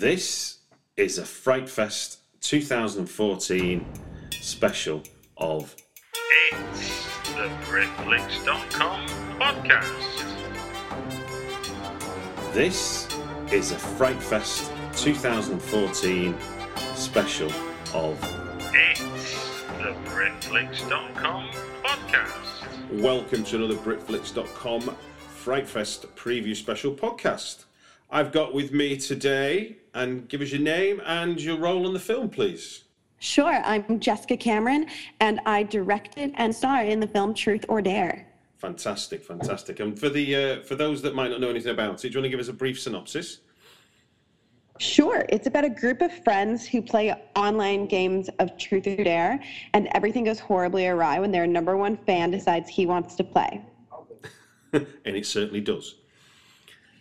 This is a Fright Fest 2014 special of It's the Britflicks.com podcast. This is a Fright Fest 2014 special of It's the Britflicks.com podcast. Welcome to another Britflicks.com Fright Fest preview special podcast. I've got with me today, and give us your name and your role in the film, please. Sure, I'm Jessica Cameron, and I directed and starred in the film Truth or Dare. Fantastic, fantastic. And for the uh, for those that might not know anything about it, do you want to give us a brief synopsis? Sure, it's about a group of friends who play online games of Truth or Dare, and everything goes horribly awry when their number one fan decides he wants to play. and it certainly does.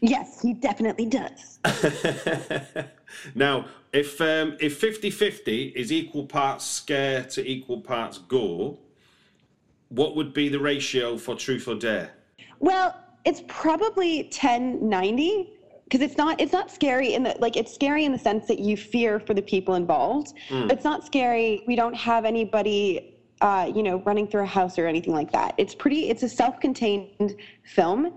Yes, he definitely does. now, if um, if 50-50 is equal parts scare to equal parts gore, what would be the ratio for truth or dare? Well, it's probably 1090 because it's not it's not scary in the like it's scary in the sense that you fear for the people involved. But it's not scary. We don't have anybody uh, you know running through a house or anything like that. It's pretty it's a self-contained film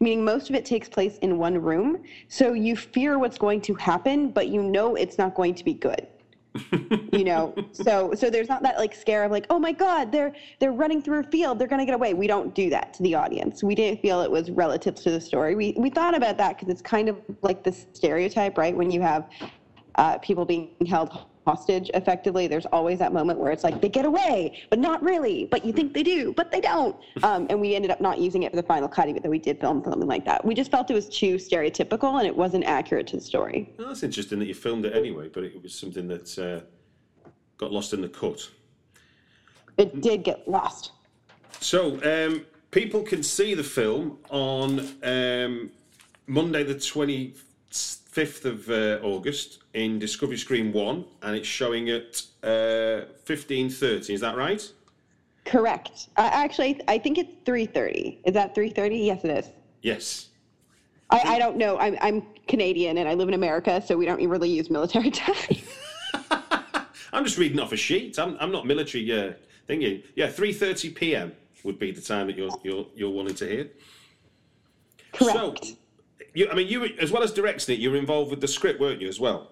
meaning most of it takes place in one room. So you fear what's going to happen, but you know it's not going to be good. you know so so there's not that like scare of like oh my god they're they're running through a field they're going to get away we don't do that to the audience we didn't feel it was relative to the story we we thought about that because it's kind of like the stereotype right when you have uh, people being held hostage effectively there's always that moment where it's like they get away but not really but you think they do but they don't. Um, and we ended up not using it for the final cut even though we did film something like that. We just felt it was too stereotypical and it wasn't accurate to the story. Well, that's interesting that you filmed it anyway, but it was something that uh, got lost in the cut. it did get lost. So, um, people can see the film on um, Monday, the 25th of uh, August in Discovery Screen 1, and it's showing at uh, 15.30. Is that right? Correct. Uh, actually, I think it's 3:30. Is that 3:30? Yes, it is. Yes. I, I don't know. I'm, I'm Canadian and I live in America, so we don't really use military time. I'm just reading off a sheet. I'm, I'm not military uh, thingy. Yeah, 3.30 p.m. would be the time that you're, you're, you're wanting to hear. Correct. So, you, I mean, you as well as directing it, you were involved with the script, weren't you, as well?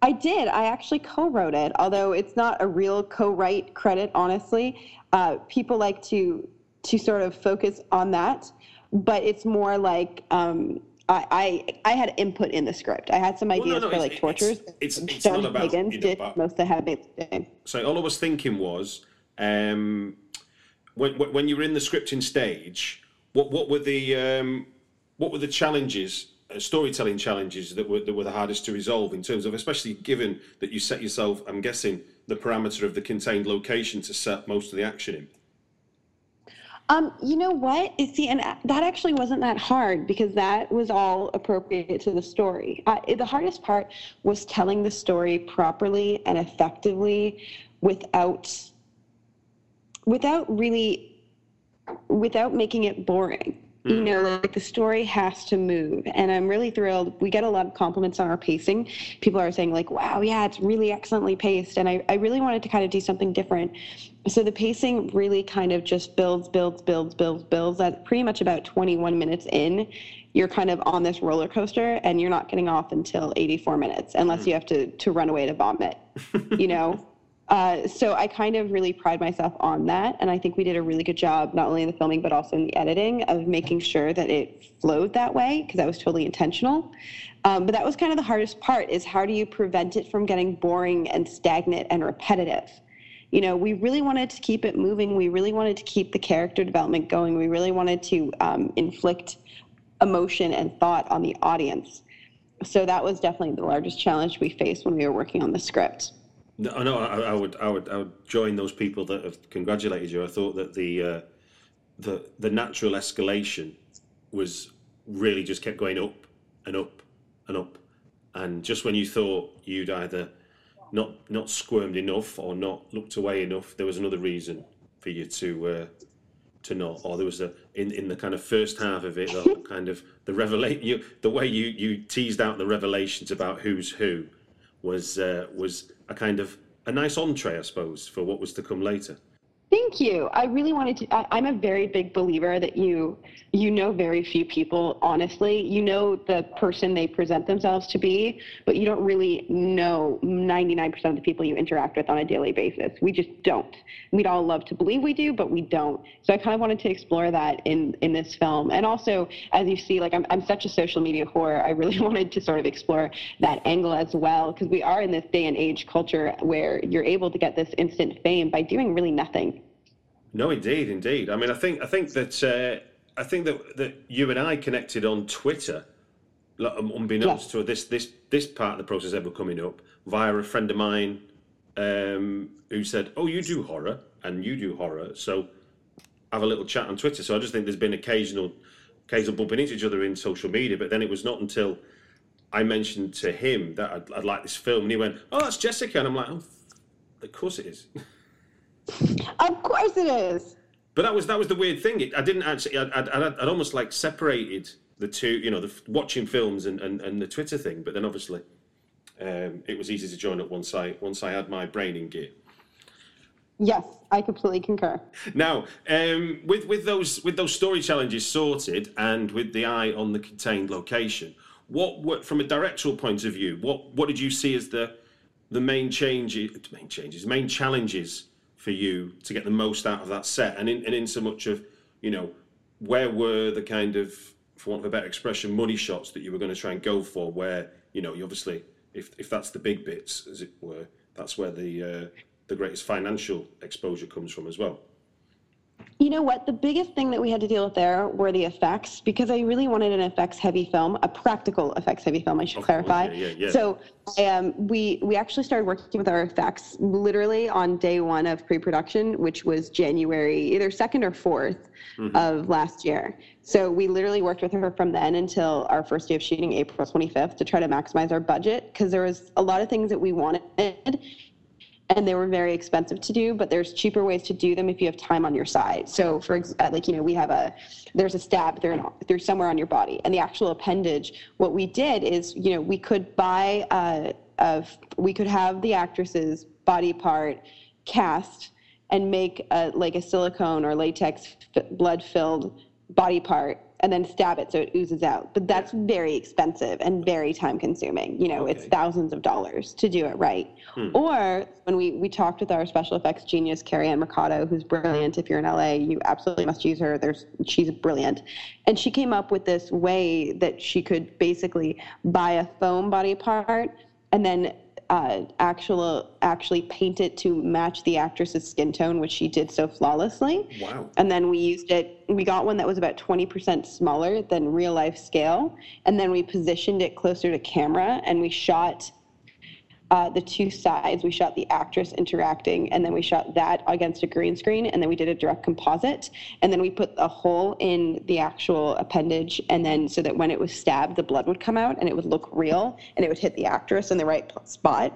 I did. I actually co-wrote it, although it's not a real co-write credit. Honestly, uh, people like to to sort of focus on that, but it's more like um, I, I I had input in the script. I had some no, ideas no, for like it's- tortures. it's- it's John not about, Higgins you know, did about- most of the heavy lifting. So all I was thinking was, um, when when you were in the scripting stage, what what were the um, what were the challenges, storytelling challenges that were that were the hardest to resolve in terms of, especially given that you set yourself, I'm guessing, the parameter of the contained location to set most of the action in. Um, you know what? See, and that actually wasn't that hard because that was all appropriate to the story. Uh, the hardest part was telling the story properly and effectively without without really without making it boring. You mm. know, like the story has to move. And I'm really thrilled. We get a lot of compliments on our pacing. People are saying, like, wow, yeah, it's really excellently paced. And I, I really wanted to kind of do something different. So the pacing really kind of just builds, builds, builds, builds, builds. At pretty much about 21 minutes in, you're kind of on this roller coaster and you're not getting off until 84 minutes, unless mm. you have to, to run away to vomit, you know? Uh, so I kind of really pride myself on that, and I think we did a really good job, not only in the filming but also in the editing, of making sure that it flowed that way because that was totally intentional. Um, but that was kind of the hardest part: is how do you prevent it from getting boring and stagnant and repetitive? You know, we really wanted to keep it moving. We really wanted to keep the character development going. We really wanted to um, inflict emotion and thought on the audience. so that was definitely the largest challenge we faced when we were working on the script. No, no, I, I would, I would, I would join those people that have congratulated you. I thought that the uh, the the natural escalation was really just kept going up and up and up, and just when you thought you'd either not not squirmed enough or not looked away enough, there was another reason for you to uh, to not, or there was a in, in the kind of first half of it, the kind of the revelation, the way you you teased out the revelations about who's who, was uh, was a kind of a nice entree, I suppose, for what was to come later. Thank you. I really wanted to. I, I'm a very big believer that you you know very few people honestly. You know the person they present themselves to be, but you don't really know 99% of the people you interact with on a daily basis. We just don't. We'd all love to believe we do, but we don't. So I kind of wanted to explore that in in this film. And also, as you see, like I'm I'm such a social media whore. I really wanted to sort of explore that angle as well because we are in this day and age culture where you're able to get this instant fame by doing really nothing. No, indeed, indeed. I mean, I think I think that uh, I think that that you and I connected on Twitter, unbeknownst to this this this part of the process ever coming up via a friend of mine um, who said, "Oh, you do horror and you do horror, so have a little chat on Twitter." So I just think there's been occasional occasional bumping into each other in social media, but then it was not until I mentioned to him that I'd, I'd like this film, and he went, "Oh, that's Jessica," and I'm like, "Oh, of course it is." Of course it is. But that was that was the weird thing. It, I didn't actually. I'd, I'd, I'd, I'd almost like separated the two. You know, the watching films and, and, and the Twitter thing. But then obviously, um, it was easy to join up once I once I had my brain in gear. Yes, I completely concur. Now, um, with with those with those story challenges sorted, and with the eye on the contained location, what, what from a directorial point of view, what what did you see as the the main changes, main changes, main challenges for you to get the most out of that set? And in, and in so much of, you know, where were the kind of, for want of a better expression, money shots that you were going to try and go for? Where, you know, you obviously, if, if that's the big bits, as it were, that's where the, uh, the greatest financial exposure comes from as well. You know what? The biggest thing that we had to deal with there were the effects because I really wanted an effects heavy film, a practical effects heavy film. I should clarify. Yeah, yeah, yeah. So um, we we actually started working with our effects literally on day one of pre-production, which was January either second or 4th Mm-hmm. of last year. So we literally worked with her from then until our first day of shooting, April 25th, to try to maximize our budget because there was a lot of things that we wanted and they were very expensive to do but there's cheaper ways to do them if you have time on your side. So for uh, like you know we have a there's a stab in, they're somewhere on your body. And the actual appendage what we did is you know we could buy uh, of we could have the actress's body part cast and make a, like a silicone or latex f- blood filled body part and then stab it so it oozes out. But that's very expensive and very time consuming you know it's thousands of dollars to do it right. Hmm. Or when we we talked with our special effects genius carrie ann mercado who's brilliant. If you're in la you absolutely must use her. There's she's brilliant. And she came up with this way that she could basically buy a foam body part and then uh, actual actually paint it to match the actress's skin tone, which she did so flawlessly. Wow. And then we used it. We got one that was about 20% smaller than real life scale, and then we positioned it closer to camera, and we shot uh, the two sides. We shot the actress interacting, and then we shot that against a green screen, and then we did a direct composite, and then we put a hole in the actual appendage, and then so that when it was stabbed, the blood would come out, and it would look real, and it would hit the actress in the right spot,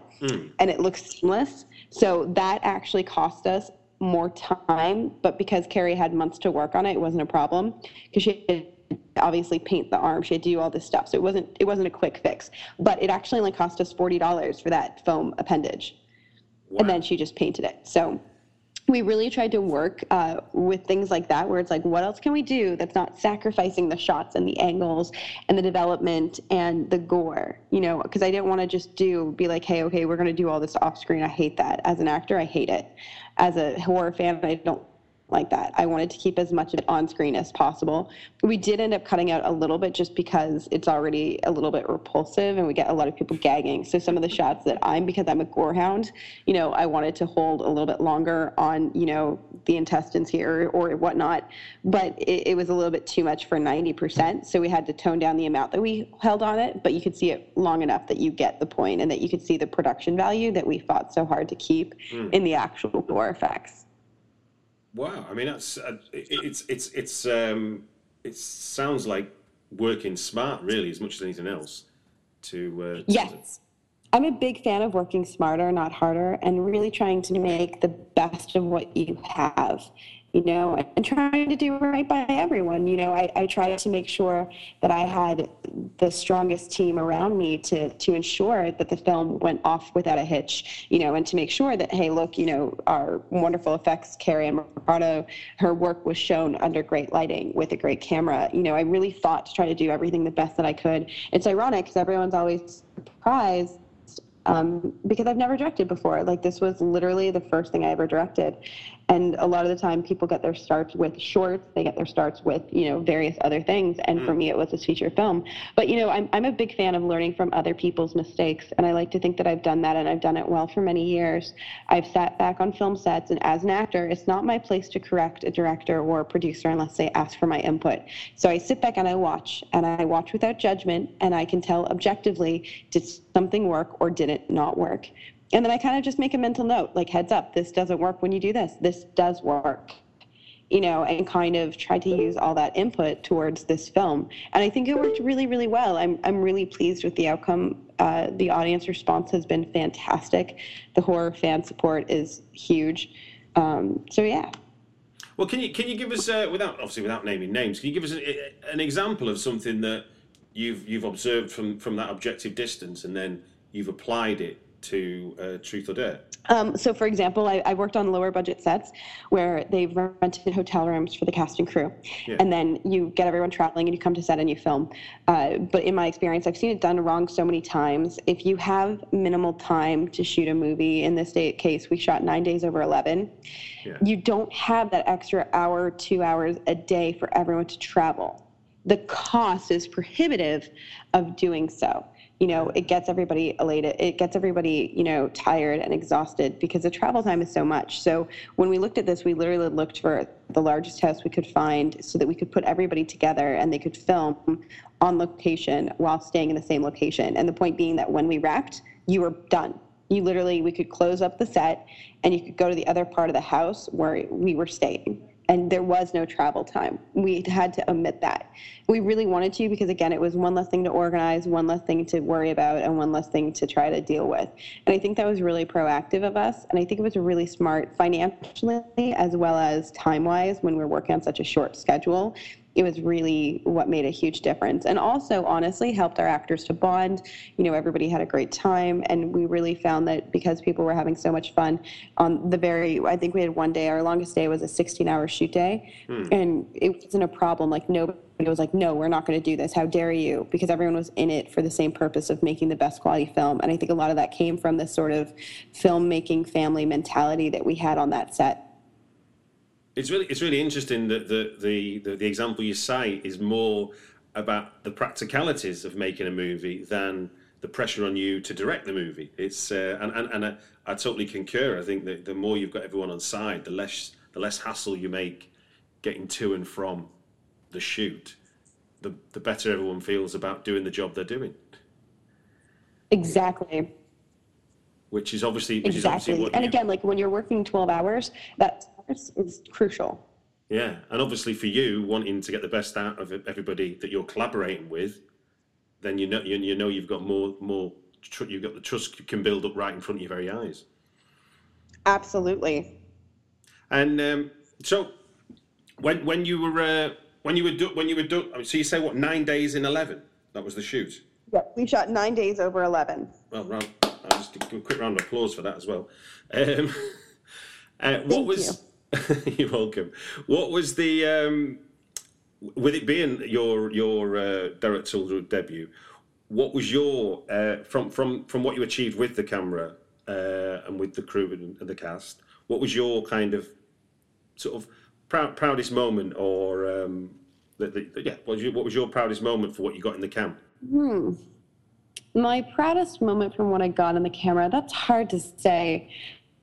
and it looks seamless. So that actually cost us more time, but because Carrie had months to work on it, it wasn't a problem because she had obviously paint the arm. She had to do all this stuff, so it wasn't it wasn't a quick fix. But it actually only cost us forty dollars for that foam appendage, and then she just painted it. So we really tried to work uh, with things like that, where it's like, what else can we do that's not sacrificing the shots and the angles and the development and the gore, you know? Because I didn't want to just do be like, hey, okay, we're going to do all this off screen. I hate that. As an actor, I hate it. As a horror fan, I don't like that. I wanted to keep as much of it on screen as possible. We did end up cutting out a little bit just because it's already a little bit repulsive and we get a lot of people gagging. So some of the shots that I'm, because I'm a gore hound, you know, I wanted to hold a little bit longer on, you know, the intestines here or whatnot. But it, it was a little bit too much for 90%. So we had to tone down the amount that we held on it. But you could see it long enough that you get the point and that you could see the production value that we fought so hard to keep mm. in the actual gore effects. Wow, I mean that's uh, it, it's it's it's um, it sounds like working smart, really, as much as anything else. To, uh, yes, I'm a big fan of working smarter, not harder, and really trying to make the best of what you have you know, and trying to do right by everyone. You know, I, I tried to make sure that I had the strongest team around me to to ensure that the film went off without a hitch, you know, and to make sure that, hey, look, you know, our wonderful effects, Carrie Ann Mercado, her work was shown under great lighting with a great camera. You know, I really thought to try to do everything the best that I could. It's ironic because everyone's always surprised um, because I've never directed before. Like this was literally the first thing I ever directed, and a lot of the time people get their starts with shorts. They get their starts with you know various other things. And mm. for me it was this feature film. But you know I'm, I'm a big fan of learning from other people's mistakes. And i like to think that i've done that and i've done it well for many years. I've sat back on film sets. And as an actor it's not my place to correct a director or a producer unless they ask for my input. So i sit back and i watch. And i watch without judgment. And i can tell objectively did something work or did it not work and then I kind of just make a mental note, like heads up, this doesn't work when you do this. This does work, you know, and kind of try to use all that input towards this film. And I think it worked really, really well. I'm I'm really pleased with the outcome. Uh, the audience response has been fantastic. The horror fan support is huge. Um, so yeah. Well, can you can you give us uh, without obviously without naming names? Can you give us an, an example of something that you've you've observed from from that objective distance, and then you've applied it to uh, Truth or Dare? Um, so, for example, I, I, worked on lower budget sets where they've rented hotel rooms for the cast and crew, yeah. and then you get everyone traveling and you come to set and you film. Uh, but in my experience, I've seen it done wrong so many times. If you have minimal time to shoot a movie, in this case, we shot nine days over 11, yeah. you don't have that extra hour, two hours a day for everyone to travel. The cost is prohibitive of doing so you know, it gets everybody elated. It gets everybody, you know, tired and exhausted because the travel time is so much. So when we looked at this, we literally looked for the largest house we could find so that we could put everybody together and they could film on location while staying in the same location. And the point being that when we wrapped, you were done. You literally, we could close up the set and you could go to the other part of the house where we were staying and there was no travel time. We had to omit that. We really wanted to because, again, it was one less thing to organize, one less thing to worry about, and one less thing to try to deal with. And I think that was really proactive of us. And I think it was really smart financially as well as time wise when we we're working on such a short schedule it was really what made a huge difference. And also honestly helped our actors to bond. You know everybody had a great time and we really found that because people were having so much fun on the very i think we had one day our longest day was a 16 hour shoot day. Hmm. and it wasn't a problem like nobody was like no we're not going to do this. How dare you? Because everyone was in it for the same purpose of making the best quality film. And i think a lot of that came from this sort of filmmaking family mentality that we had on that set it's really it's really interesting that the, the the, the example you cite is more about the practicalities of making a movie than the pressure on you to direct the movie. It's uh, and and, and I, I, totally concur. I think that the more you've got everyone on side, the less the less hassle you make getting to and from the shoot, the the better everyone feels about doing the job they're doing. Exactly. Which is obviously which exactly. Is obviously and again, like when you're working twelve hours, that's crucial. Yeah, and obviously for you wanting to get the best out of everybody that you're collaborating with, then you know you, you know you've got more more you've got the trust you can build up right in front of your very eyes. Absolutely. And um, so, when when you were uh, when you were do, when you were do, so you say what nine days in eleven? That was the shoot. Yeah, we shot nine days over eleven. Well, round, I'll just give a quick round of applause for that as well. Um, uh, what was? You You're welcome. What was the um, with it being your your uh, directorial debut? What was your uh, from from from what you achieved with the camera uh, and with the crew and, and the cast? What was your kind of sort of proud, proudest moment, or um, the, the, yeah, what was, your, what was your proudest moment for what you got in the camp? Hmm. My proudest moment from what I got on the camera, that's hard to say.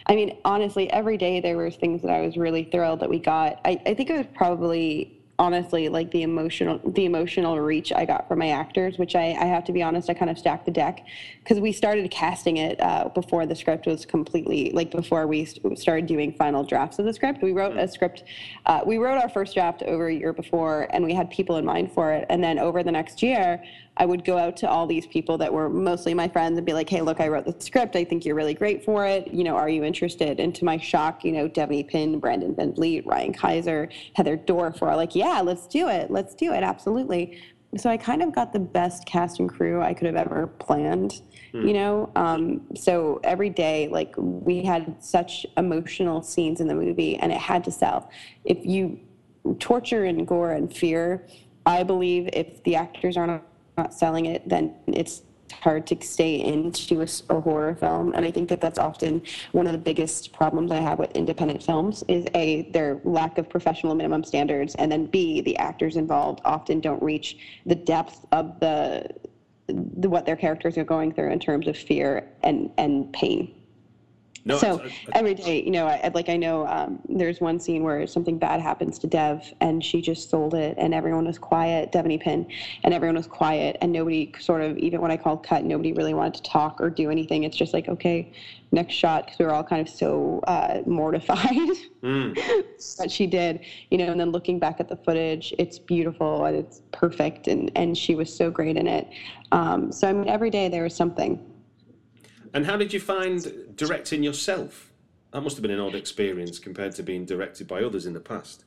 I mean, honestly, every day there were things that I was really thrilled that we got. I, I think it was probably honestly like the emotional the emotional reach I got from my actors, which I, I have to be honest, I kind of stacked the deck because we started casting it uh, before the script was completely like before we started doing final drafts of the script. We wrote a script, uh, we wrote our first draft over a year before, and we had people in mind for it. And then over the next year, I would go out to all these people that were mostly my friends and be like, hey, look, I wrote the script. I think you're really great for it. You know, are you interested? And to my shock, you know, Devanny Pinn, Brandon Van Vleet, Ryan Kiser, Heather Dorff were like, yeah, let's do it. Let's do it. Absolutely. So I kind of got the best cast and crew I could have ever planned, mm. you know? Um, so every day, like, we had such emotional scenes in the movie and it had to sell. If you torture and gore and fear, I believe if the actors aren't not selling it, then it's hard to stay into a, a, horror film and i think that that's often one of the biggest problems i have with independent films is a their lack of professional minimum standards and then b the actors involved often don't reach the depth of the, the what their characters are going through in terms of fear and and pain no, so I, I, every day, you know, I, like I know um, there's one scene where something bad happens to Dev, and she just sold it, and everyone was quiet, Devanny Pinn, and everyone was quiet, and nobody sort of even when I called cut, nobody really wanted to talk or do anything. It's just like okay, next shot, because we were all kind of so uh, mortified mm. that she did, you know. And then looking back at the footage, it's beautiful and it's perfect, and and she was so great in it. Um, so I mean, every day there was something. And how did you find directing yourself? That must have been an odd experience compared to being directed by others in the past.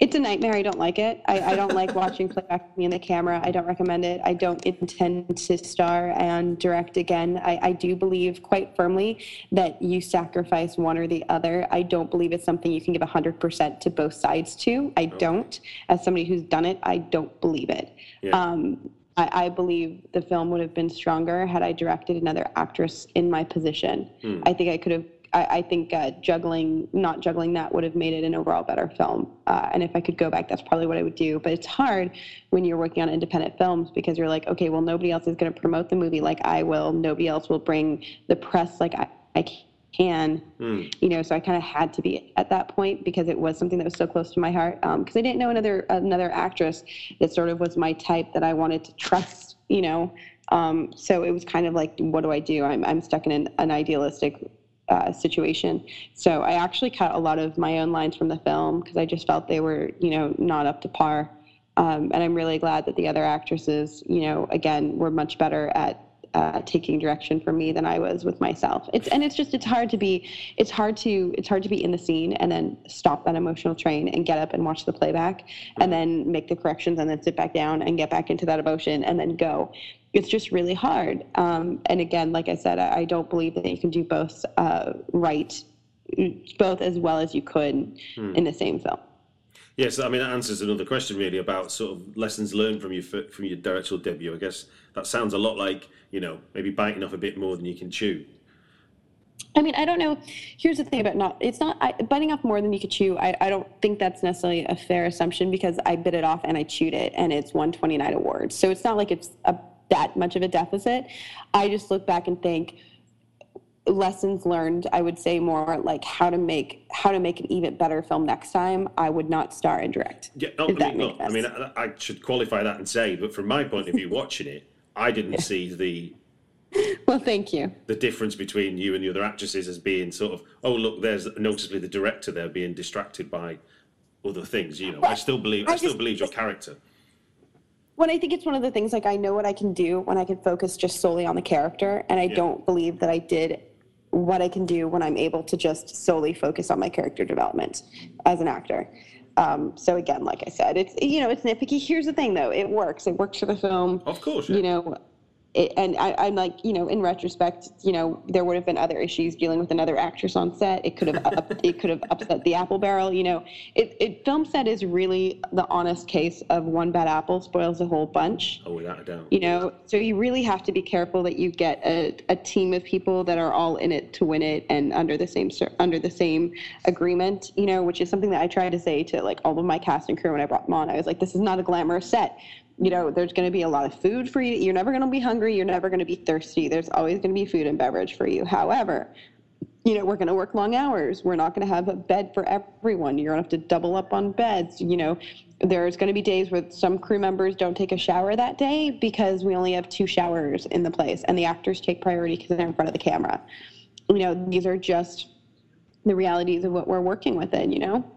It's a nightmare. I don't like it. I, I don't like watching playback me in the camera. I don't recommend it. I don't intend to star and direct again. I, I do believe quite firmly that you sacrifice one or the other. I don't believe it's something you can give 100% to both sides to. I don't. As somebody who's done it, I don't believe it. Yeah. Um, I, I, believe the film would have been stronger had I directed another actress in my position. Mm. I think I could have. I, I think uh, juggling, not juggling that, would have made it an overall better film. Uh, and if I could go back, that's probably what I would do. But it's hard when you're working on independent films because you're like, okay, well, nobody else is going to promote the movie like I will. Nobody else will bring the press like I, I can mm. you know so i kind of had to be at that point because it was something that was so close to my heart because um, i didn't know another another actress that sort of was my type that i wanted to trust you know? Um, so it was kind of like what do i do? I'm, I'm stuck in an, an idealistic uh, situation. So i actually cut a lot of my own lines from the film because i just felt they were you know not up to par. Um, and i'm really glad that the other actresses you know again were much better at uh, taking direction from me than I was with myself. It's and it's just it's hard to be it's hard to it's hard to be in the scene and then stop that emotional train and get up and watch the playback and then make the corrections and then sit back down and get back into that emotion and then go. It's just really hard. Um, and again, like I said, I, I, don't believe that you can do both uh, right, both as well as you could hmm. in the same film. Yes, I mean that answers another question really about sort of lessons learned from your from your directorial debut. I guess that sounds a lot like you know, maybe biting off a bit more than you can chew. I mean, I don't know. Here's the thing about not, it's not I, biting off more than you could chew. I, I don't think that's necessarily a fair assumption because I bit it off and I chewed it and it's 129 awards. So it's not like it's a, that much of a deficit. I just look back and think lessons learned. I would say more like how to make, how to make an even better film next time. I would not star and direct. Yeah, oh, no, I mean, look, I mean, I, I should qualify that and say, but from my point of view, watching it, I didn't see the well, thank you. The difference between you and the other actresses as being sort of, oh look, there's noticeably the director there being distracted by other things. You know, I still believe, I, I still just, believe your character. When I think it's one of the things like I know what I can do when I can focus just solely on the character, and I yeah. don't believe that I did what I can do when I'm able to just solely focus on my character development as an actor. Um, so again, like I said, it's you know it's nitpicky. Here's the thing, though, it works. It works for the film. Of course, yeah. you know, it, and I, am like, you know, in retrospect, you know, there would have been other issues dealing with another actress on set. It could have up, it could have upset the apple barrel. You know, it, it film set is really the honest case of one bad apple spoils a whole bunch. Oh, without a doubt. You know, so you really have to be careful that you get a, a team of people that are all in it to win it and under the same under the same agreement. You know, which is something that I try to say to like all of my cast and crew when I brought them on. I was like, this is not a glamorous set you know, there's going to be a lot of food for you. You're never going to be hungry. You're never going to be thirsty. There's always going to be food and beverage for you. However, you know, we're going to work long hours. We're not going to have a bed for everyone. You're going to have to double up on beds. You know, there's going to be days where some crew members don't take a shower that day because we only have two showers in the place and the actors take priority because they're in front of the camera. You know, these are just the realities of what we're working within, you know?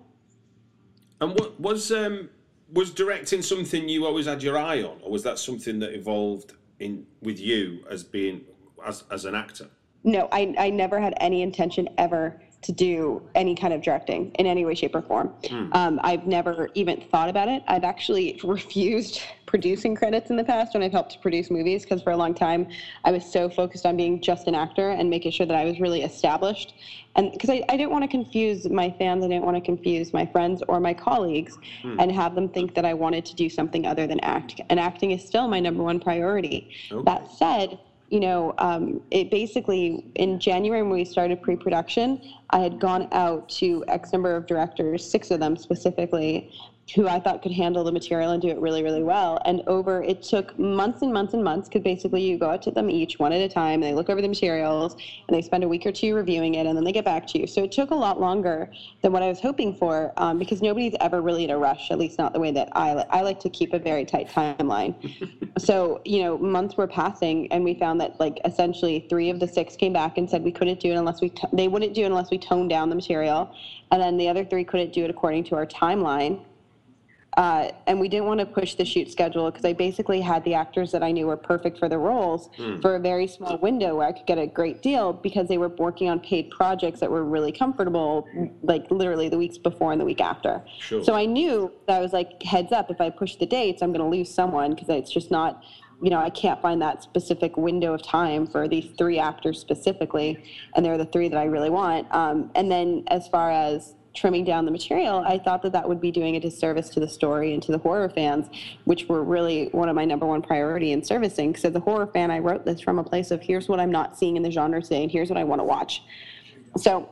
And what was, um, was directing something you always had your eye on, or was that something that evolved in with you as being as as an actor? No, I I never had any intention ever to do any kind of directing in any way, shape, or form. Mm. Um, I've never even thought about it. I've actually refused producing credits in the past when I've helped to produce movies because for a long time I was so focused on being just an actor and making sure that I was really established. And because I, I didn't want to confuse my fans, I didn't want to confuse my friends or my colleagues mm. and have them think that I wanted to do something other than act. And acting is still my number one priority. Okay. That said, you know, um, it basically in January when we started pre-production, I had gone out to X number of directors, six of them specifically, who I thought could handle the material and do it really, really well. And over, it took months and months and months because basically you go out to them each one at a time, and they look over the materials, and they spend a week or two reviewing it, and then they get back to you. So it took a lot longer than what I was hoping for um, because nobody's ever really in a rush, at least not the way that I like. I like to keep a very tight timeline. so, you know, months were passing, and we found that like essentially three of the six came back and said we couldn't do it unless we, t- they wouldn't do it unless we toned down the material. And then the other three couldn't do it according to our timeline uh, and we didn't want to push the shoot schedule because I basically had the actors that I knew were perfect for the roles mm. for a very small window where I could get a great deal because they were working on paid projects that were really comfortable, like literally the weeks before and the week after. Sure. So I knew that I was like, heads up, if I push the dates, I'm going to lose someone because it's just not you know, I can't find that specific window of time for these three actors specifically, and they're the three that I really want. Um, and then as far as trimming down the material, I thought that that would be doing a disservice to the story and to the horror fans, which were really one of my number one priority in servicing. Because as a horror fan, I wrote this from a place of here's what I'm not seeing in the genre today, and here's what I want to watch. So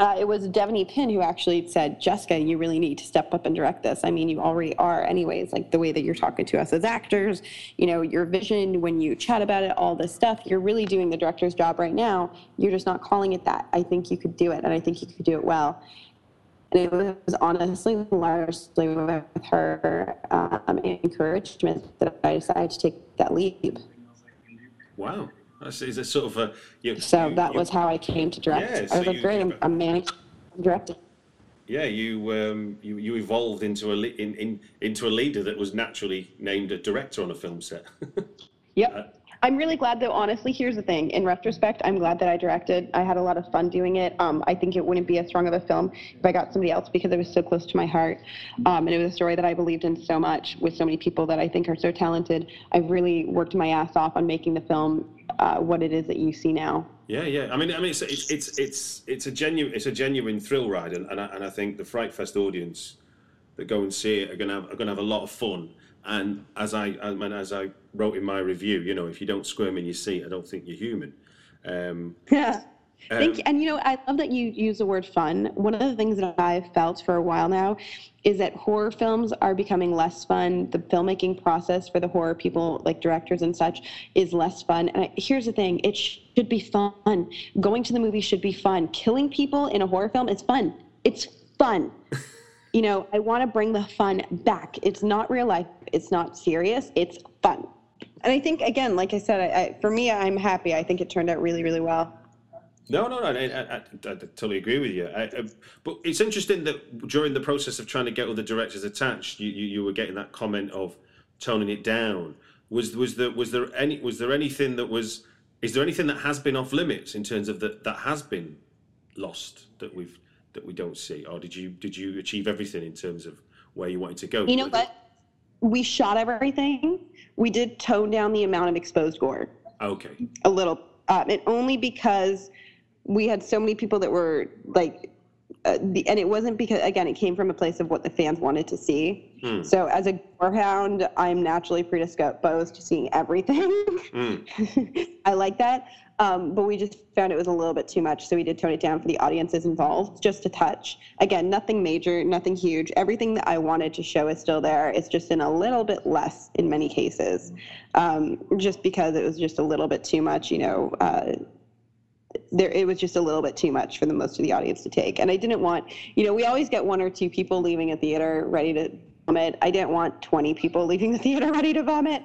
uh, it was Devanny Pinn who actually said, Jessica, you really need to step up and direct this. I mean, you already are, anyways, like the way that you're talking to us as actors, you know, your vision when you chat about it, all this stuff, you're really doing the director's job right now. You're just not calling it that. I think you could do it, and I think you could do it well. It was honestly largely with her um, encouragement that I decided to take that leap. Wow. That's, is it sort of a. You, so you, that you, was how I came to direct. Yeah, so I was like, great, I'm, I'm managing, directing. Yeah, you um, you you evolved into a in, in into a leader that was naturally named a director on a film set. yep. I'm really glad though, honestly, here's the thing. In retrospect, I'm glad that I directed. I had a lot of fun doing it. Um, I think it wouldn't be as strong of a film if I got somebody else because it was so close to my heart. Um, and it was a story that I believed in so much with so many people that I think are so talented. I've really worked my ass off on making the film uh, what it is that you see now. Yeah, yeah. I mean, I mean, it's it's it's it's, it's a genuine it's a genuine thrill ride, and and I, and I think the Fright Fest audience that go and see it are to have, are to have a lot of fun. And as I, as I wrote in my review, you know, if you don't squirm in your seat, I don't think you're human. Um, yeah. Um, Thank you. And you know, I love that you use the word fun. One of the things that I've felt for a while now is that horror films are becoming less fun. The filmmaking process for the horror people, like directors and such, is less fun. And I, here's the thing it should be fun. Going to the movie should be fun. Killing people in a horror film is fun. It's fun. you know, I want to bring the fun back. It's not real life. It's not serious. It's fun. And I think, again, like I said, I, I, for me, I'm happy. I think it turned out really, really well. No, no, no. I, I, I totally agree with you. but it's interesting that during the process of trying to get all the directors attached, you, you, you were getting that comment of toning it down. Was was there was there any was there anything that was is there anything that has been off limits in terms of that that has been lost that we've that we don't see, or did you did you achieve everything in terms of where you wanted to go? You know what? We shot everything. We did tone down the amount of exposed gore Okay. a little, um, and only because we had so many people that were like, uh, the, and it wasn't because again it came from a place of what the fans wanted to see. So as a gorehound, I'm naturally predisposed to seeing everything. I like that, um, but we just found it was a little bit too much, so we did tone it down for the audiences involved, just a touch. Again, nothing major, nothing huge. Everything that I wanted to show is still there. It's just in a little bit less in many cases, um, just because it was just a little bit too much. You know, uh, there it was just a little bit too much for the most of the audience to take and i didn't want you know we always get one or two people leaving a theater ready to vomit i didn't want 20 people leaving the theater ready to vomit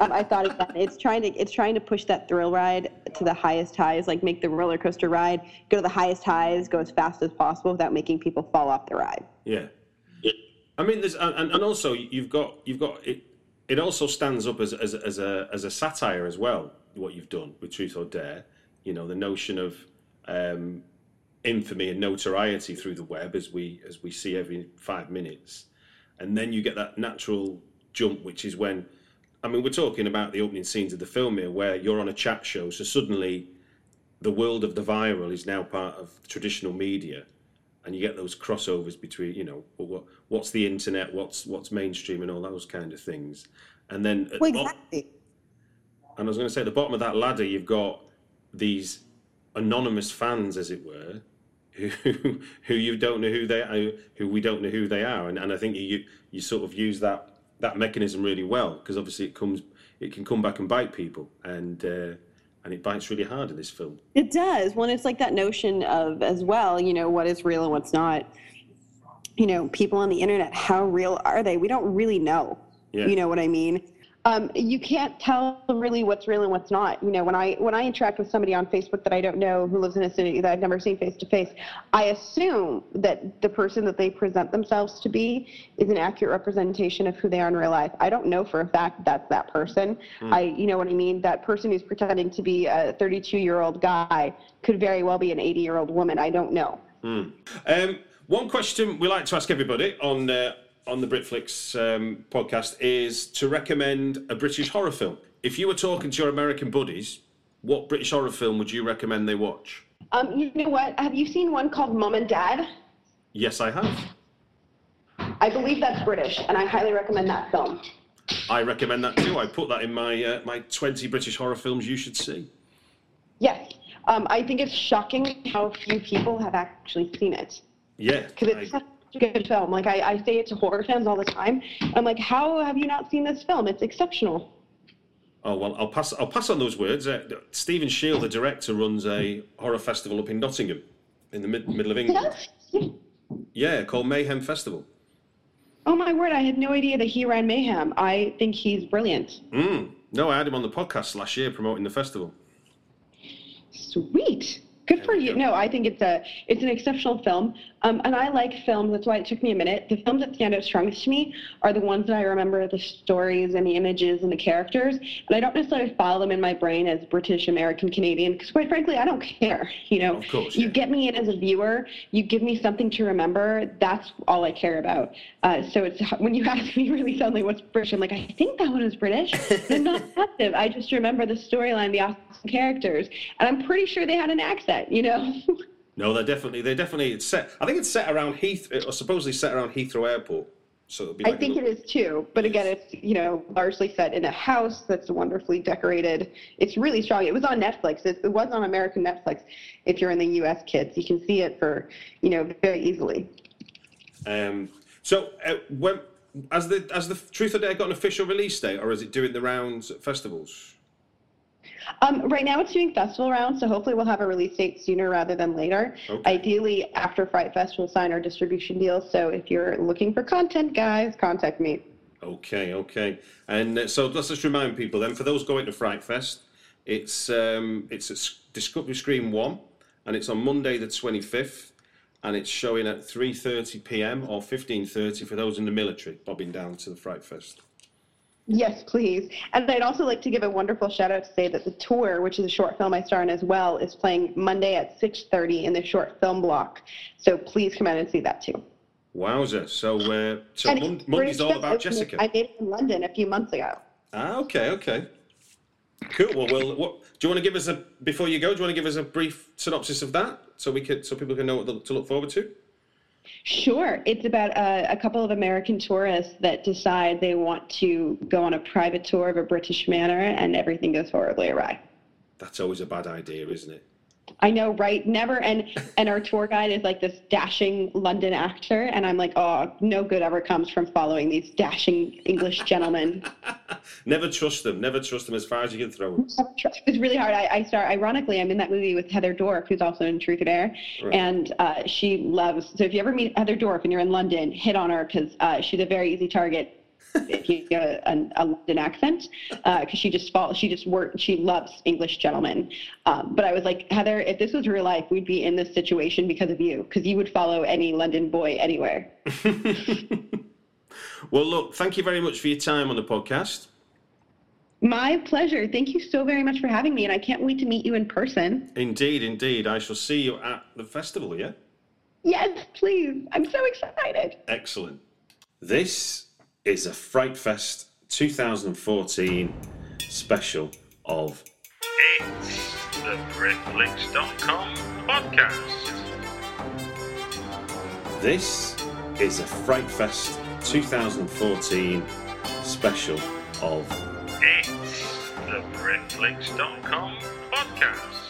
um, i thought again, it's trying to it's trying to push that thrill ride to the highest highs like make the roller coaster ride go to the highest highs go as fast as possible without making people fall off the ride Yeah. I mean, there's and, and also you've got you've got it. It also stands up as as as a as a satire as well. What you've done with Truth or Dare, you know, the notion of um, infamy and notoriety through the web, as we as we see every five minutes, and then you get that natural jump, which is when, I mean, we're talking about the opening scenes of the film here, where you're on a chat show, so suddenly the world of the viral is now part of traditional media and you get those crossovers between you know what, what's the internet what's what's mainstream and all those kind of things. And then at well exactly. and i was going to say at the bottom of that ladder you've got these anonymous fans as it were who who you don't know who they are who we don't know who they are and, and i think you you sort of use that that mechanism really well because obviously it comes it can come back and bite people and uh, and it bites really hard in this film It does. When it's like that notion of as well, you know, what is real and what's not. You know, people on the internet, how real are they? We don't really know. Yeah. You know what I mean? Um, you can't tell really what's real and what's not. You know, when I when I interact with somebody on Facebook that I don't know who lives in a city that I've never seen face to face, I assume that the person that they present themselves to be is an accurate representation of who they are in real life. I don't know for a fact that's that person. I, you know what I mean? That person who's pretending to be a 32 year old guy could very well be an 80 year old woman. I don't know. Um, one question we like to ask everybody on uh, on the Britflicks um, podcast is to recommend a British horror film. If you were talking to your American buddies, what British horror film would you recommend they watch? Um, you know what? Have you seen one called Mom and Dad? Yes, I have. I believe that's British, and I highly recommend that film. I recommend that too. I put that in my uh, my twenty British horror films you should see. Yes. Um, I think it's shocking how few people have actually seen it. Yeah, Because I- it's such a good film. Like, I, I say it to horror fans all the time. I'm like, how have you not seen this film? It's exceptional. Oh well, I'll pass. I'll pass on those words. Uh, Steven Sheil, the director, runs a horror festival up in Nottingham, in the mid- middle of England. Yeah, called Mayhem Festival. Oh, my word. I had no idea that he ran Mayhem. I think he's brilliant. Mm. No, I had him on the podcast last year promoting the festival. Sweet. Good for you. go. No, I think it's a it's an exceptional film, um, and I like films. That's why it took me a minute. The films that stand out strongest to me are the ones that I remember the stories and the images and the characters, and I don't necessarily file them in my brain as British, American, Canadian, because quite frankly, I don't care. You know, course, you get me in as a viewer, you give me something to remember. That's all I care about. Uh, so it's when you ask me really suddenly what's British, I'm like, I think that one is British. I'm not positive. I just remember the storyline, the awesome characters, and I'm pretty sure they had an accent. You know. No, they're definitely they're definitely it's set. I think it's set around Heath, or supposedly set around Heathrow Airport. So it'll be. I think a it little- is too, but again, it's you know largely set in a house that's wonderfully decorated. It's really strong. It was on Netflix. It, it was on American Netflix. If you're in the U.S., kids, you can see it for you know very easily. Um, so uh, when has the has the Truth or Dare got an official release date, or is it doing the rounds at festivals? Um, right now, it's doing festival rounds, so hopefully we'll have a release date sooner rather than later. Okay. Ideally, after Fright Fest, we'll sign our distribution deal. So if you're looking for content, guys, contact me. Okay, okay. And uh, so let's just remind people then, for those going to Fright Fest, it's um, it's at Discovery Screen One, and it's on Monday the twenty fifth, and it's showing at three thirty p.m. or fifteen thirty for those in the military bobbing down to the Fright Fest. Yes, please. And I'd also like to give a wonderful shout out to say that the tour, which is a short film I star in as well, is playing Monday at 6:30 in the short film block. So please come out and see that too. Wowza! So uh, so Mon- Monday's all about Jessica. I made it in London a few months ago. Ah, okay, okay. Cool. Well, well, what do you want to give us a before you go? Do you want to give us a brief synopsis of that so we could so people can know what to look forward to? Sure. It's about a, a, couple of American tourists that decide they want to go on a private tour of a British manor, and everything goes horribly awry. That's always a bad idea, isn't it? I know, right? Never. And and our tour guide is like this dashing London actor, and I'm like, oh, no good ever comes from following these dashing English gentlemen. never trust them. Never trust them as far as you can throw them. It's really hard. I, I start. Ironically, I'm in that movie with Heather Dorff, who's also in Truth or Dare, right. and uh, she loves. So if you ever meet Heather Dorff and you're in London, hit on her because uh, she's a very easy target if you get a, a, London accent, because uh, she just fall, she just work, she loves English gentlemen. Um, but I was like, Heather, if this was real life, we'd be in this situation because of you, because you would follow any London boy anywhere. well, look, thank you very much for your time on the podcast. My pleasure. Thank you so very much for having me, and I can't wait to meet you in person. Indeed, indeed. I shall see you at the festival, yeah? Yes, please. I'm so excited. Excellent. This is a Frightfest 2014 special of It's the Britflicks.com podcast. This is a Frightfest 2014 special of It's the Britflicks.com podcast.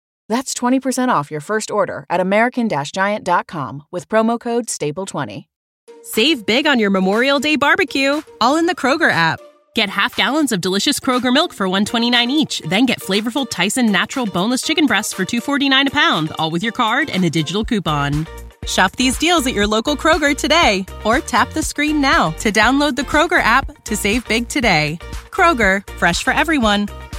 That's 20% off your first order at American Giant.com with promo code STAPLE20. Save big on your Memorial Day barbecue, all in the Kroger app. Get half gallons of delicious Kroger milk for 129 each, then get flavorful Tyson natural boneless chicken breasts for 249 a pound, all with your card and a digital coupon. Shop these deals at your local Kroger today or tap the screen now to download the Kroger app to save big today. Kroger, fresh for everyone.